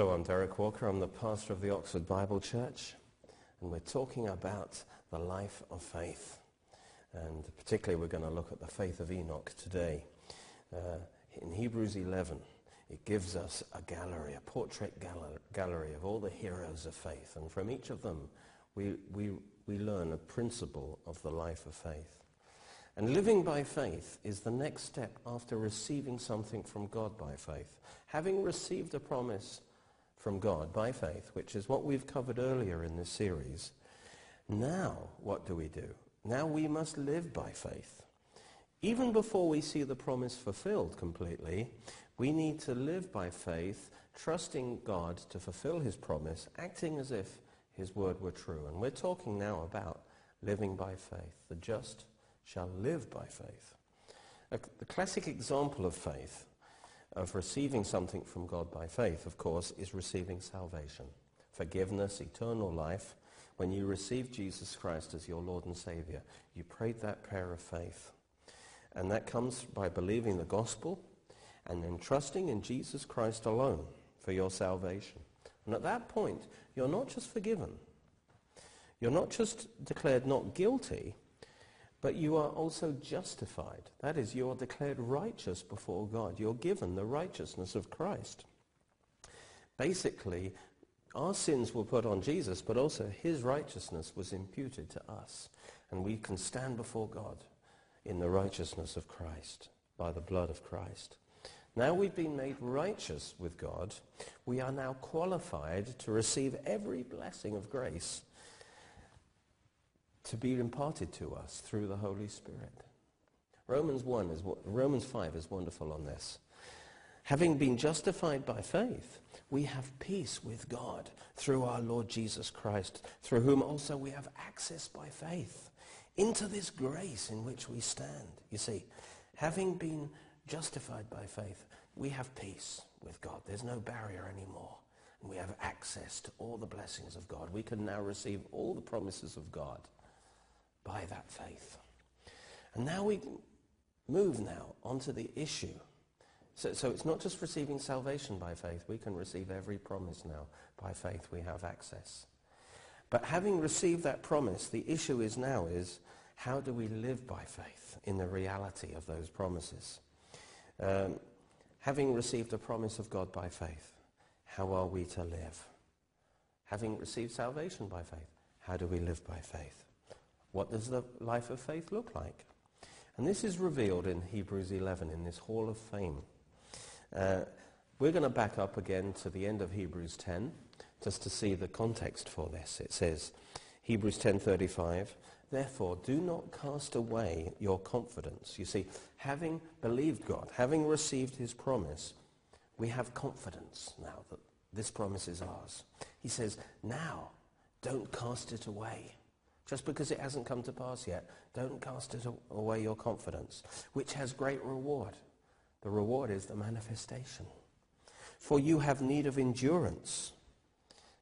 Hello, I'm Derek Walker. I'm the pastor of the Oxford Bible Church, and we're talking about the life of faith. And particularly, we're going to look at the faith of Enoch today. Uh, in Hebrews 11, it gives us a gallery, a portrait gallery of all the heroes of faith. And from each of them, we, we, we learn a principle of the life of faith. And living by faith is the next step after receiving something from God by faith. Having received a promise from God by faith, which is what we've covered earlier in this series. Now, what do we do? Now we must live by faith. Even before we see the promise fulfilled completely, we need to live by faith, trusting God to fulfill his promise, acting as if his word were true. And we're talking now about living by faith. The just shall live by faith. the classic example of faith of receiving something from God by faith, of course, is receiving salvation, forgiveness, eternal life. When you receive Jesus Christ as your Lord and Savior, you prayed that prayer of faith. And that comes by believing the gospel and then trusting in Jesus Christ alone for your salvation. And at that point, you're not just forgiven. You're not just declared not guilty, but you are also justified. That is, you are declared righteous before God. You're given the righteousness of Christ. Basically, our sins were put on Jesus, but also his righteousness was imputed to us. And we can stand before God in the righteousness of Christ, by the blood of Christ. Now we've been made righteous with God, we are now qualified to receive every blessing of grace to be imparted to us through the Holy Spirit. Romans 1 is what Romans 5 is wonderful on this. Having been justified by faith, we have peace with God through our Lord Jesus Christ, through whom also we have access by faith into this grace in which we stand. You see, having been justified by faith, we have peace with God. There's no barrier anymore. And we have access to all the blessings of God. We can now receive all the promises of God by that faith. And now we move now onto the issue. So, so it's not just receiving salvation by faith. We can receive every promise now. By faith we have access. But having received that promise, the issue is now is how do we live by faith in the reality of those promises? Um, having received a promise of God by faith, how are we to live? Having received salvation by faith, how do we live by faith? What does the life of faith look like? And this is revealed in Hebrews 11 in this Hall of Fame. Uh, we're going to back up again to the end of Hebrews 10 just to see the context for this. It says, Hebrews 10:35, therefore do not cast away your confidence. You see, having believed God, having received his promise, we have confidence now that this promise is ours. He says, now don't cast it away. Just because it hasn't come to pass yet, don't cast away your confidence, which has great reward. The reward is the manifestation. For you have need of endurance,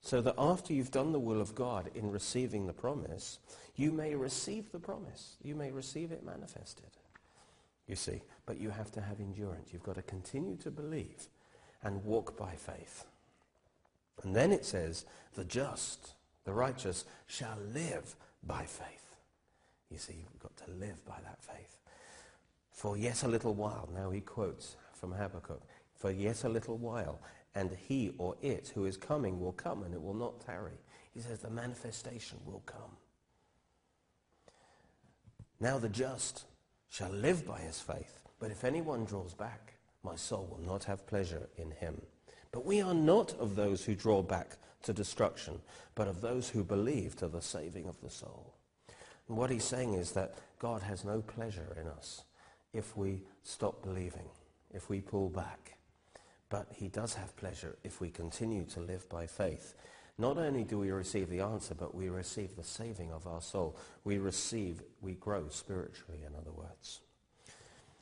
so that after you've done the will of God in receiving the promise, you may receive the promise. You may receive it manifested. You see, but you have to have endurance. You've got to continue to believe and walk by faith. And then it says, the just, the righteous, shall live by faith. You see, you've got to live by that faith. For yet a little while, now he quotes from Habakkuk, for yet a little while, and he or it who is coming will come and it will not tarry. He says the manifestation will come. Now the just shall live by his faith, but if anyone draws back, my soul will not have pleasure in him. But we are not of those who draw back to destruction, but of those who believe to the saving of the soul. And what he's saying is that God has no pleasure in us if we stop believing, if we pull back. But he does have pleasure if we continue to live by faith. Not only do we receive the answer, but we receive the saving of our soul. We receive, we grow spiritually, in other words.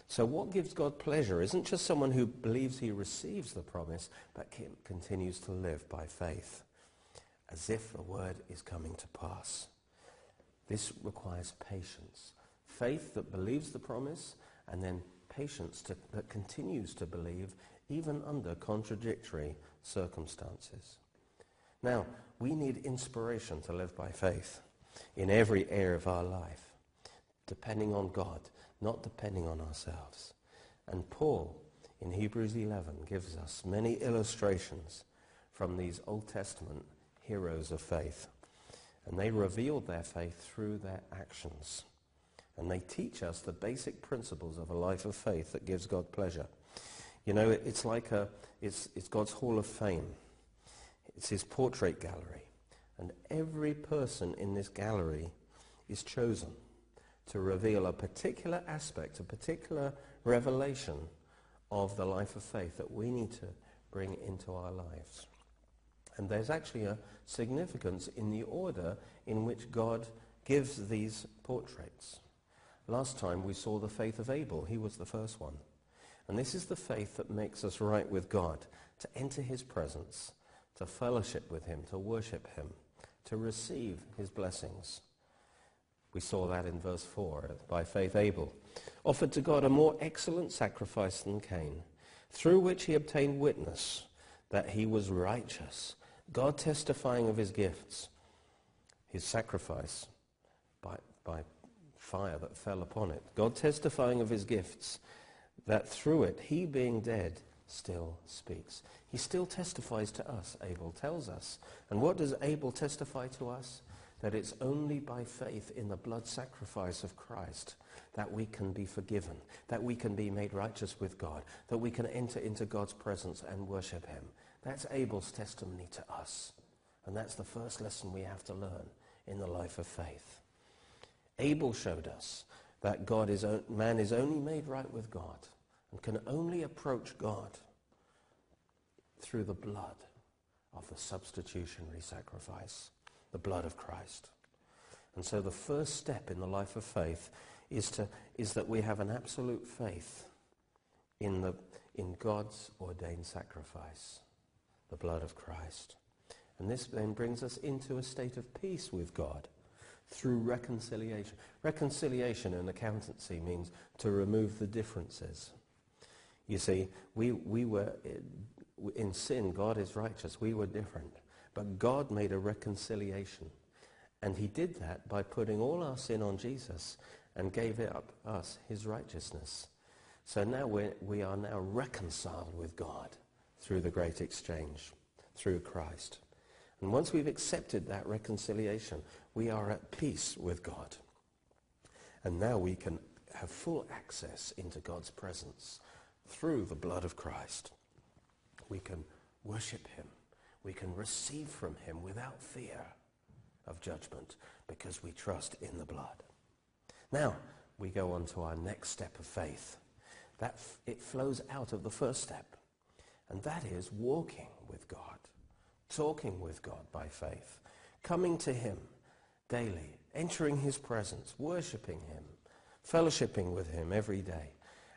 So what gives God pleasure isn't just someone who believes he receives the promise, but continues to live by faith, as if the word is coming to pass. This requires patience. Faith that believes the promise, and then patience to, that continues to believe even under contradictory circumstances. Now, we need inspiration to live by faith in every area of our life, depending on God, not depending on ourselves. And Paul, in Hebrews 11, gives us many illustrations from these Old Testament heroes of faith. And they revealed their faith through their actions. And they teach us the basic principles of a life of faith that gives God pleasure. You know, it's like a, it's, it's God's Hall of Fame. It's his portrait gallery. And every person in this gallery is chosen to reveal a particular aspect, a particular revelation of the life of faith that we need to bring into our lives. And there's actually a significance in the order in which God gives these portraits. Last time we saw the faith of Abel. He was the first one. And this is the faith that makes us right with God, to enter his presence, to fellowship with him, to worship him, to receive his blessings. We saw that in verse 4. By faith Abel offered to God a more excellent sacrifice than Cain, through which he obtained witness that he was righteous, God testifying of his gifts, his sacrifice by, by fire that fell upon it. God testifying of his gifts, that through it, he being dead, still speaks. He still testifies to us, Abel tells us. And what does Abel testify to us? That it's only by faith in the blood sacrifice of Christ that we can be forgiven, that we can be made righteous with God, that we can enter into God's presence and worship him. That's Abel's testimony to us. And that's the first lesson we have to learn in the life of faith. Abel showed us that God is, man is only made right with God and can only approach God through the blood of the substitutionary sacrifice, the blood of Christ. And so the first step in the life of faith is, to, is that we have an absolute faith in, the, in God's ordained sacrifice, the blood of Christ. And this then brings us into a state of peace with God through reconciliation. Reconciliation in accountancy means to remove the differences. You see, we, we were in sin, God is righteous. We were different. But God made a reconciliation. And he did that by putting all our sin on Jesus and gave it up us his righteousness. So now we're, we are now reconciled with God through the great exchange, through Christ. And once we've accepted that reconciliation, we are at peace with God. And now we can have full access into God's presence through the blood of Christ. We can worship him. We can receive from him without fear of judgment because we trust in the blood. Now, we go on to our next step of faith. That f- it flows out of the first step, and that is walking with God, talking with God by faith, coming to him daily, entering his presence, worshipping him, fellowshipping with him every day.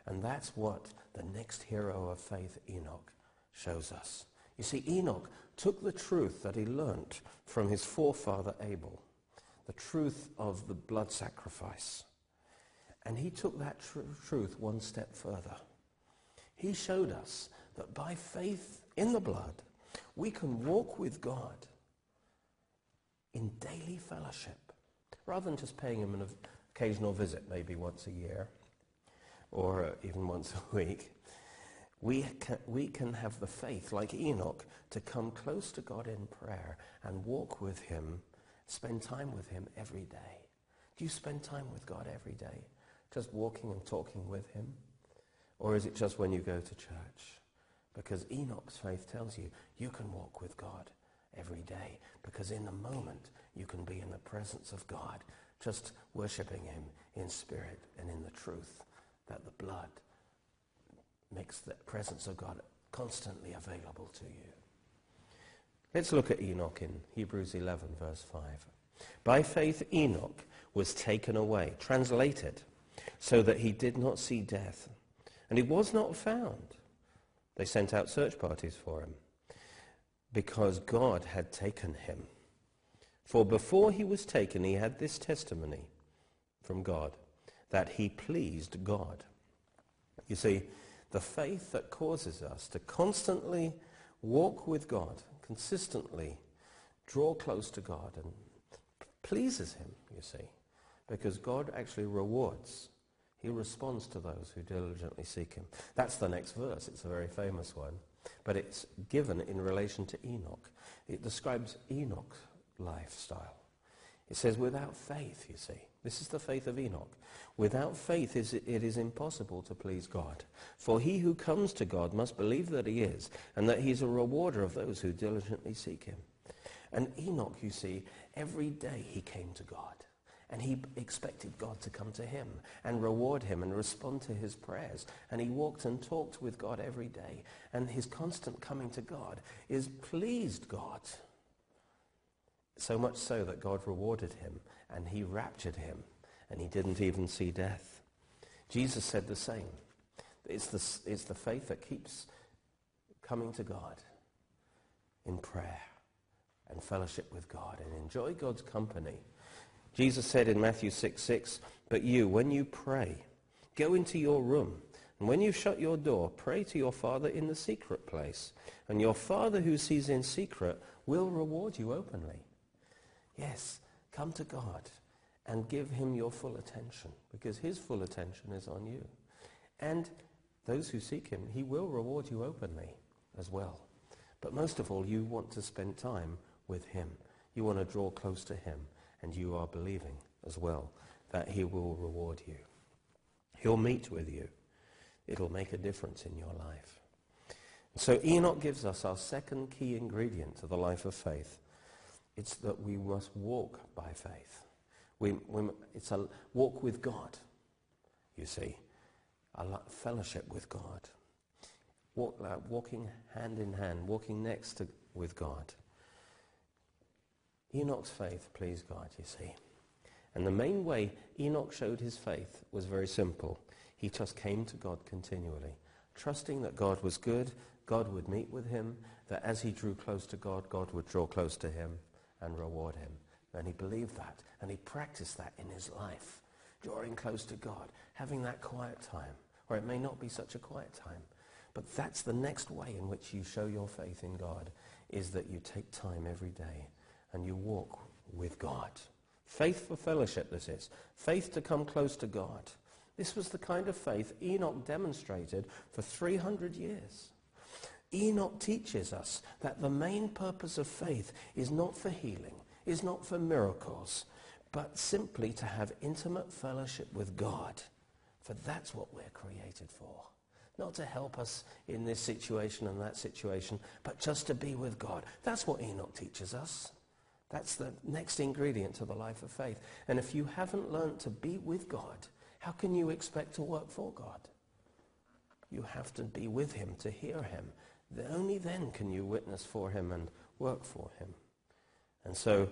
And that's what the next hero of faith, Enoch, shows us. You see, Enoch took the truth that he learnt from his forefather Abel, the truth of the blood sacrifice, and he took that tr- truth one step further. He showed us that by faith in the blood, we can walk with God in daily fellowship, rather than just paying him an occasional visit, maybe once a year or uh, even once a week. We can, we can have the faith, like Enoch, to come close to God in prayer and walk with him, spend time with him every day. Do you spend time with God every day? Just walking and talking with him? Or is it just when you go to church? Because Enoch's faith tells you you can walk with God every day because in the moment you can be in the presence of God, just worshipping him in spirit and in the truth that the blood makes the presence of God constantly available to you. Let's look at Enoch in Hebrews 11, verse 5. By faith, Enoch was taken away, translated, so that he did not see death. And he was not found. They sent out search parties for him because God had taken him. For before he was taken, he had this testimony from God that he pleased God. You see, The faith that causes us to constantly walk with God, consistently draw close to God and pleases him, you see, because God actually rewards. He responds to those who diligently seek him. That's the next verse. It's a very famous one. But it's given in relation to Enoch. It describes Enoch's lifestyle. It says, without faith, you see. This is the faith of Enoch. Without faith it is impossible to please God. For he who comes to God must believe that he is, and that he's a rewarder of those who diligently seek him. And Enoch, you see, every day he came to God. And he expected God to come to him and reward him and respond to his prayers. And he walked and talked with God every day. And his constant coming to God is pleased God. So much so that God rewarded him and he raptured him and he didn't even see death. Jesus said the same. It's the, it's the faith that keeps coming to God in prayer and fellowship with God and enjoy God's company. Jesus said in Matthew 6, 6, But you, when you pray, go into your room, and when you shut your door, pray to your Father in the secret place, and your Father who sees in secret will reward you openly. Yes, come to God and give him your full attention, because his full attention is on you. And those who seek him, he will reward you openly as well. But most of all, you want to spend time with him. You want to draw close to him, and you are believing as well that he will reward you. He'll meet with you. It'll make a difference in your life. So Enoch gives us our second key ingredient to the life of faith. It's that we must walk by faith. We, we, it's a walk with God, you see, a fellowship with God, walk, uh, walking hand in hand, walking next to, with God. Enoch's faith pleased God, you see. And the main way Enoch showed his faith was very simple. He just came to God continually, trusting that God was good, God would meet with him, that as he drew close to God, God would draw close to him and reward him. And he believed that, and he practiced that in his life, drawing close to God, having that quiet time, or it may not be such a quiet time. But that's the next way in which you show your faith in God, is that you take time every day and you walk with God. Faith for fellowship, this is. Faith to come close to God. This was the kind of faith Enoch demonstrated for 300 years. Enoch teaches us that the main purpose of faith is not for healing, is not for miracles, but simply to have intimate fellowship with God. For that's what we're created for. Not to help us in this situation and that situation, but just to be with God. That's what Enoch teaches us. That's the next ingredient to the life of faith. And if you haven't learned to be with God, how can you expect to work for God? You have to be with him to hear him. Only then can you witness for him and work for him. And so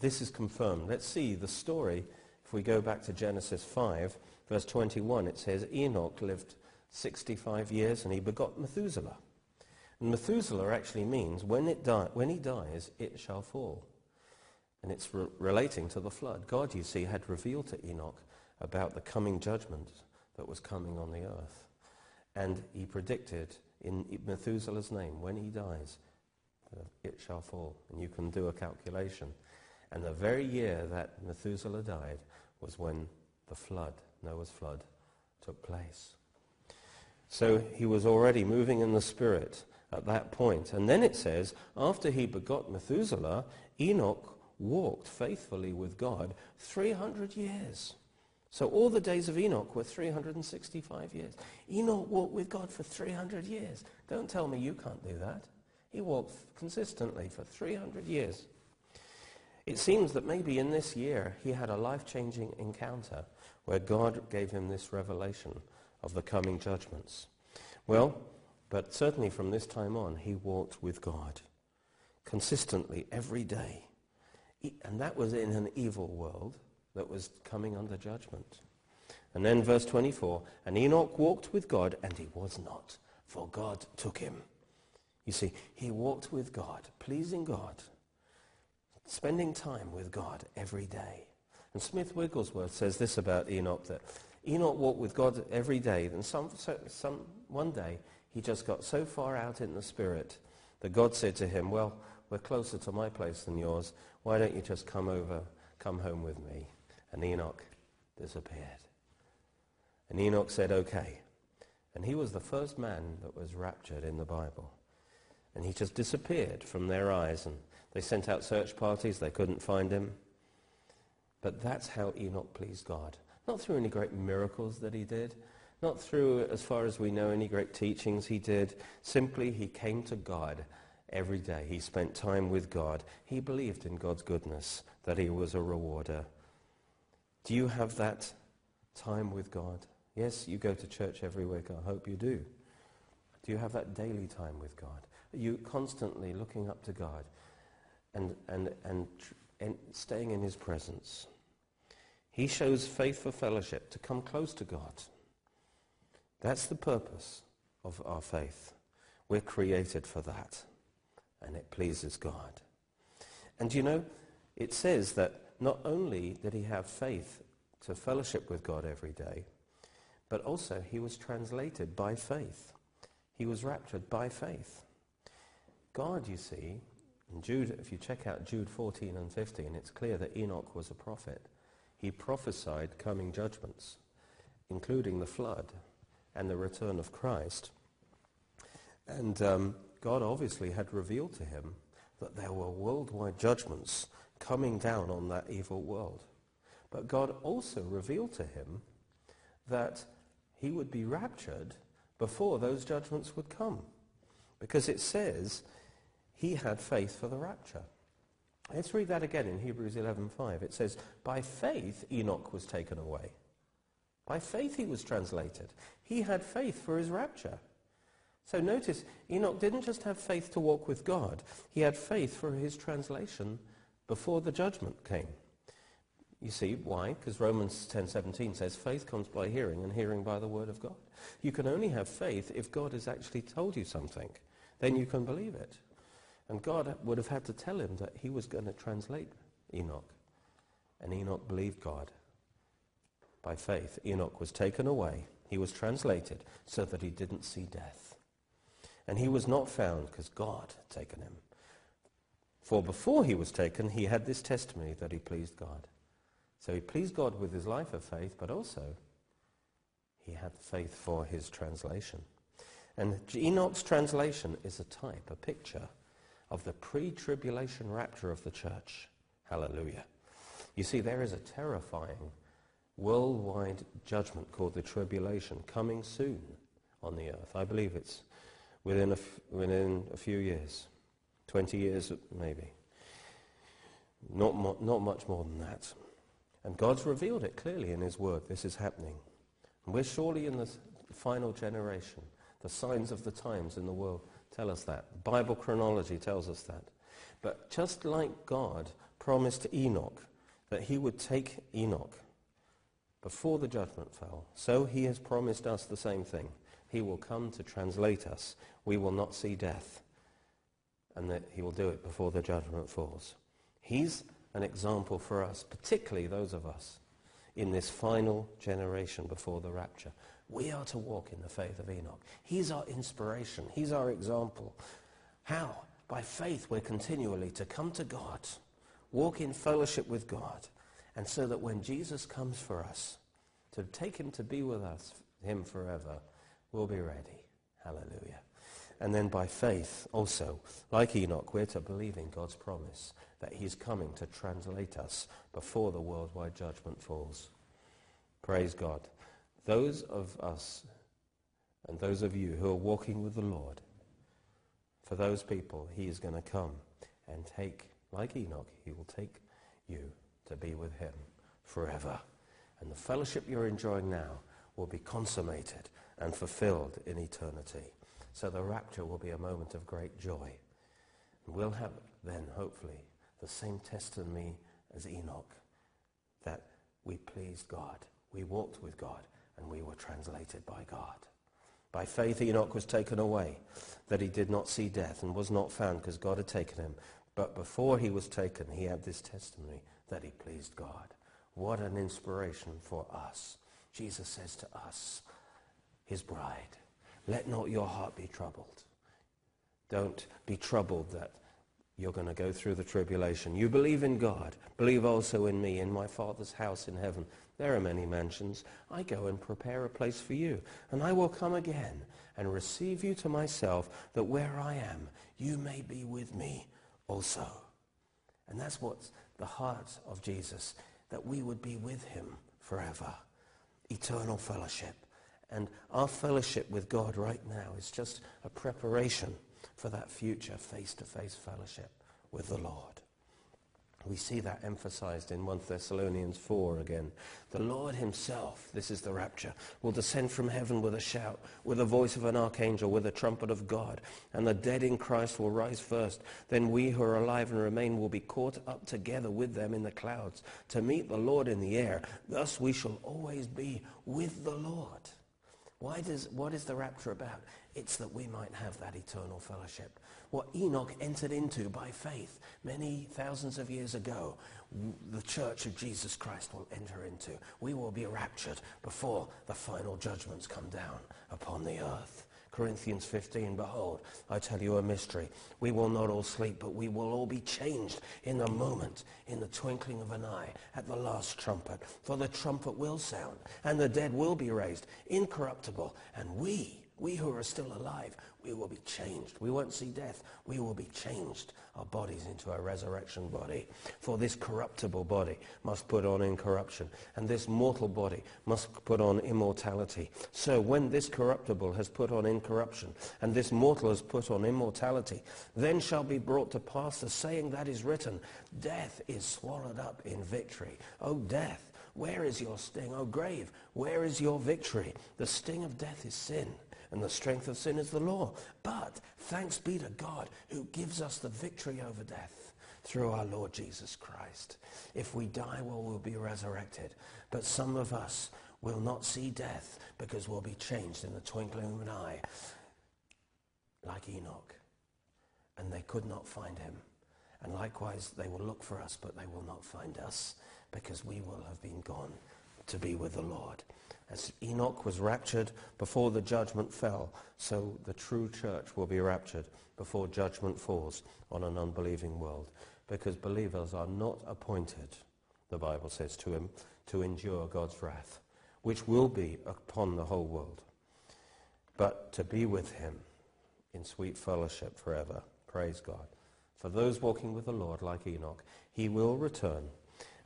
this is confirmed. Let's see the story. If we go back to Genesis 5, verse 21, it says, Enoch lived 65 years and he begot Methuselah. And Methuselah actually means when, it di- when he dies, it shall fall. And it's re- relating to the flood. God, you see, had revealed to Enoch about the coming judgment that was coming on the earth. And he predicted in Methuselah's name, when he dies, it shall fall. And you can do a calculation. And the very year that Methuselah died was when the flood, Noah's flood, took place. So he was already moving in the Spirit at that point. And then it says, after he begot Methuselah, Enoch walked faithfully with God 300 years. So all the days of Enoch were 365 years. Enoch walked with God for 300 years. Don't tell me you can't do that. He walked consistently for 300 years. It seems that maybe in this year he had a life-changing encounter where God gave him this revelation of the coming judgments. Well, but certainly from this time on, he walked with God consistently every day. And that was in an evil world that was coming under judgment. And then verse 24, and Enoch walked with God, and he was not, for God took him. You see, he walked with God, pleasing God, spending time with God every day. And Smith Wigglesworth says this about Enoch, that Enoch walked with God every day. And some, some, one day, he just got so far out in the spirit that God said to him, well, we're closer to my place than yours. Why don't you just come over, come home with me? And Enoch disappeared. And Enoch said, okay. And he was the first man that was raptured in the Bible. And he just disappeared from their eyes. And they sent out search parties. They couldn't find him. But that's how Enoch pleased God. Not through any great miracles that he did. Not through, as far as we know, any great teachings he did. Simply, he came to God every day. He spent time with God. He believed in God's goodness, that he was a rewarder. Do you have that time with God? Yes, you go to church every week. I hope you do. Do you have that daily time with God? Are you constantly looking up to God and, and, and, and staying in his presence? He shows faith for fellowship, to come close to God. That's the purpose of our faith. We're created for that, and it pleases God. And you know, it says that not only did he have faith to fellowship with God every day, but also he was translated by faith. He was raptured by faith. God, you see, in Jude, if you check out Jude 14 and 15, it's clear that Enoch was a prophet. He prophesied coming judgments, including the flood and the return of Christ. And um, God obviously had revealed to him that there were worldwide judgments coming down on that evil world. But God also revealed to him that he would be raptured before those judgments would come. Because it says he had faith for the rapture. Let's read that again in Hebrews 11.5. It says, by faith Enoch was taken away. By faith he was translated. He had faith for his rapture. So notice, Enoch didn't just have faith to walk with God. He had faith for his translation before the judgment came. You see, why? Because Romans 10.17 says faith comes by hearing and hearing by the word of God. You can only have faith if God has actually told you something. Then you can believe it. And God would have had to tell him that he was going to translate Enoch. And Enoch believed God. By faith, Enoch was taken away. He was translated so that he didn't see death. And he was not found because God had taken him. For before he was taken, he had this testimony that he pleased God. So he pleased God with his life of faith, but also he had faith for his translation. And Enoch's translation is a type, a picture of the pre-tribulation rapture of the church. Hallelujah. You see, there is a terrifying worldwide judgment called the tribulation coming soon on the earth. I believe it's within a, f- within a few years, 20 years maybe. Not, mo- not much more than that. And God's revealed it clearly in his word. This is happening. And we're surely in the final generation. The signs of the times in the world tell us that. Bible chronology tells us that. But just like God promised Enoch that he would take Enoch before the judgment fell, so he has promised us the same thing. He will come to translate us. We will not see death. And that he will do it before the judgment falls. He's an example for us, particularly those of us in this final generation before the rapture. We are to walk in the faith of Enoch. He's our inspiration. He's our example. How? By faith we're continually to come to God, walk in fellowship with God, and so that when Jesus comes for us, to take him to be with us, him forever, we'll be ready. Hallelujah. And then by faith also, like Enoch, we're to believe in God's promise that he's coming to translate us before the worldwide judgment falls. Praise God. Those of us and those of you who are walking with the Lord, for those people, he is going to come and take, like Enoch, he will take you to be with him forever. And the fellowship you're enjoying now will be consummated and fulfilled in eternity. So the rapture will be a moment of great joy. And we'll have then, hopefully, the same testimony as Enoch, that we pleased God, we walked with God, and we were translated by God. By faith Enoch was taken away, that he did not see death and was not found because God had taken him. But before he was taken, he had this testimony that he pleased God. What an inspiration for us. Jesus says to us, his bride, let not your heart be troubled. Don't be troubled that you're going to go through the tribulation. You believe in God. Believe also in me, in my Father's house in heaven. There are many mansions. I go and prepare a place for you. And I will come again and receive you to myself, that where I am, you may be with me also. And that's what's the heart of Jesus, that we would be with him forever. Eternal fellowship. And our fellowship with God right now is just a preparation for that future face-to-face fellowship with the Lord. We see that emphasized in 1 Thessalonians 4 again. The Lord himself, this is the rapture, will descend from heaven with a shout, with the voice of an archangel, with a trumpet of God, and the dead in Christ will rise first. Then we who are alive and remain will be caught up together with them in the clouds to meet the Lord in the air. Thus we shall always be with the Lord. Why does, what is the rapture about? It's that we might have that eternal fellowship. What Enoch entered into by faith many thousands of years ago, the church of Jesus Christ will enter into. We will be raptured before the final judgments come down upon the earth. Corinthians 15, behold, I tell you a mystery. We will not all sleep, but we will all be changed in a moment, in the twinkling of an eye, at the last trumpet. For the trumpet will sound, and the dead will be raised, incorruptible, and we we who are still alive, we will be changed. We won't see death. We will be changed, our bodies into a resurrection body. For this corruptible body must put on incorruption, and this mortal body must put on immortality. So when this corruptible has put on incorruption, and this mortal has put on immortality, then shall be brought to pass the saying that is written, Death is swallowed up in victory. O death, where is your sting? O grave, where is your victory? The sting of death is sin and the strength of sin is the law. But thanks be to God who gives us the victory over death through our Lord Jesus Christ. If we die, well, we'll be resurrected. But some of us will not see death because we'll be changed in the twinkling of an eye, like Enoch. And they could not find him. And likewise, they will look for us, but they will not find us because we will have been gone to be with the Lord. As Enoch was raptured before the judgment fell, so the true church will be raptured before judgment falls on an unbelieving world. Because believers are not appointed, the Bible says to him, to endure God's wrath, which will be upon the whole world, but to be with him in sweet fellowship forever. Praise God. For those walking with the Lord like Enoch, he will return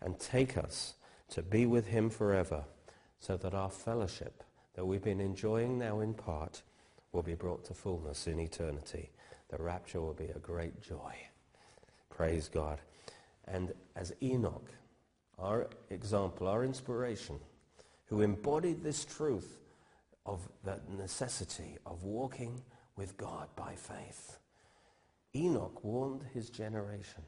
and take us to be with him forever so that our fellowship that we've been enjoying now in part will be brought to fullness in eternity. The rapture will be a great joy. Praise God. And as Enoch, our example, our inspiration, who embodied this truth of the necessity of walking with God by faith, Enoch warned his generation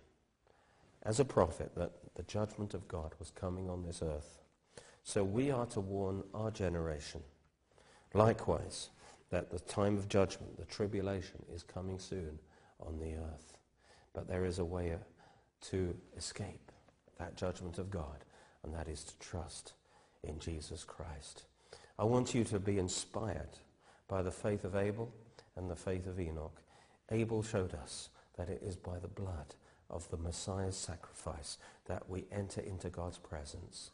as a prophet that the judgment of God was coming on this earth. So we are to warn our generation. Likewise, that the time of judgment, the tribulation, is coming soon on the earth. But there is a way to escape that judgment of God, and that is to trust in Jesus Christ. I want you to be inspired by the faith of Abel and the faith of Enoch. Abel showed us that it is by the blood of the Messiah's sacrifice that we enter into God's presence.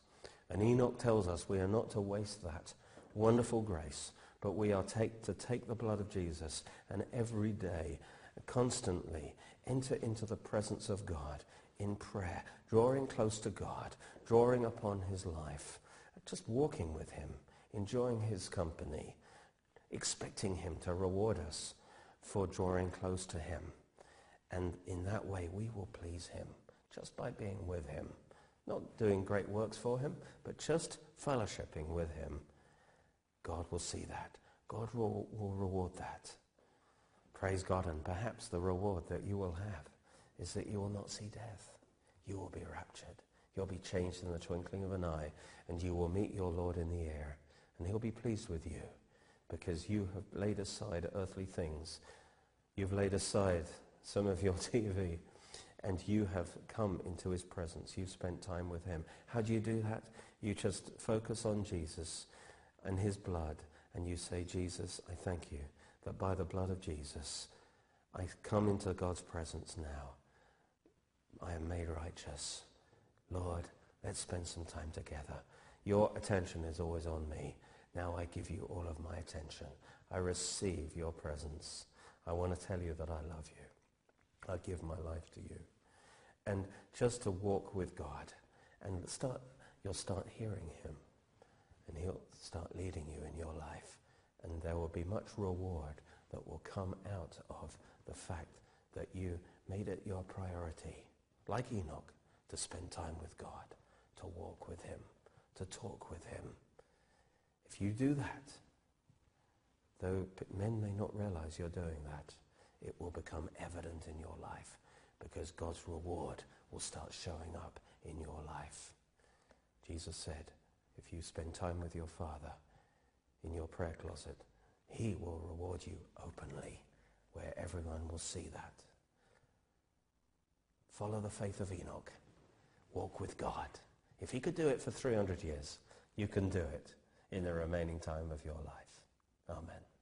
And Enoch tells us we are not to waste that wonderful grace, but we are take, to take the blood of Jesus and every day, constantly enter into the presence of God in prayer, drawing close to God, drawing upon his life, just walking with him, enjoying his company, expecting him to reward us for drawing close to him. And in that way, we will please him just by being with him. Not doing great works for him, but just fellowshipping with him. God will see that. God will, will reward that. Praise God. And perhaps the reward that you will have is that you will not see death. You will be raptured. You'll be changed in the twinkling of an eye, and you will meet your Lord in the air, and he'll be pleased with you because you have laid aside earthly things. You've laid aside some of your TV and you have come into his presence. You've spent time with him. How do you do that? You just focus on Jesus and his blood and you say, Jesus, I thank you that by the blood of Jesus, I come into God's presence now. I am made righteous. Lord, let's spend some time together. Your attention is always on me. Now I give you all of my attention. I receive your presence. I want to tell you that I love you. I give my life to you. And just to walk with God and start, you'll start hearing him and he'll start leading you in your life. And there will be much reward that will come out of the fact that you made it your priority, like Enoch, to spend time with God, to walk with him, to talk with him. If you do that, though men may not realize you're doing that, it will become evident in your life because God's reward will start showing up in your life. Jesus said, if you spend time with your Father in your prayer closet, he will reward you openly where everyone will see that. Follow the faith of Enoch. Walk with God. If he could do it for 300 years, you can do it in the remaining time of your life. Amen.